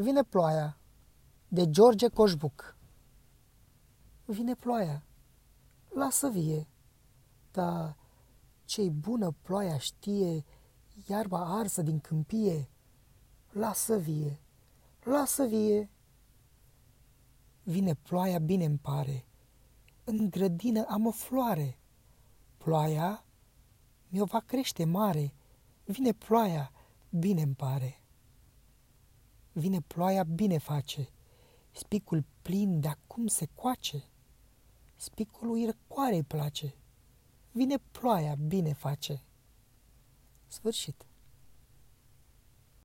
Vine ploaia de George Coșbuc. Vine ploaia, lasă vie, dar ce bună ploaia știe, iarba arsă din câmpie, lasă vie, lasă vie. Vine ploaia, bine îmi pare, în grădină am o floare, ploaia mi-o va crește mare, vine ploaia, bine îmi pare. Vine ploaia, bine face, spicul plin de acum se coace, spicul lui răcoare îi place, vine ploaia, bine face. Sfârșit.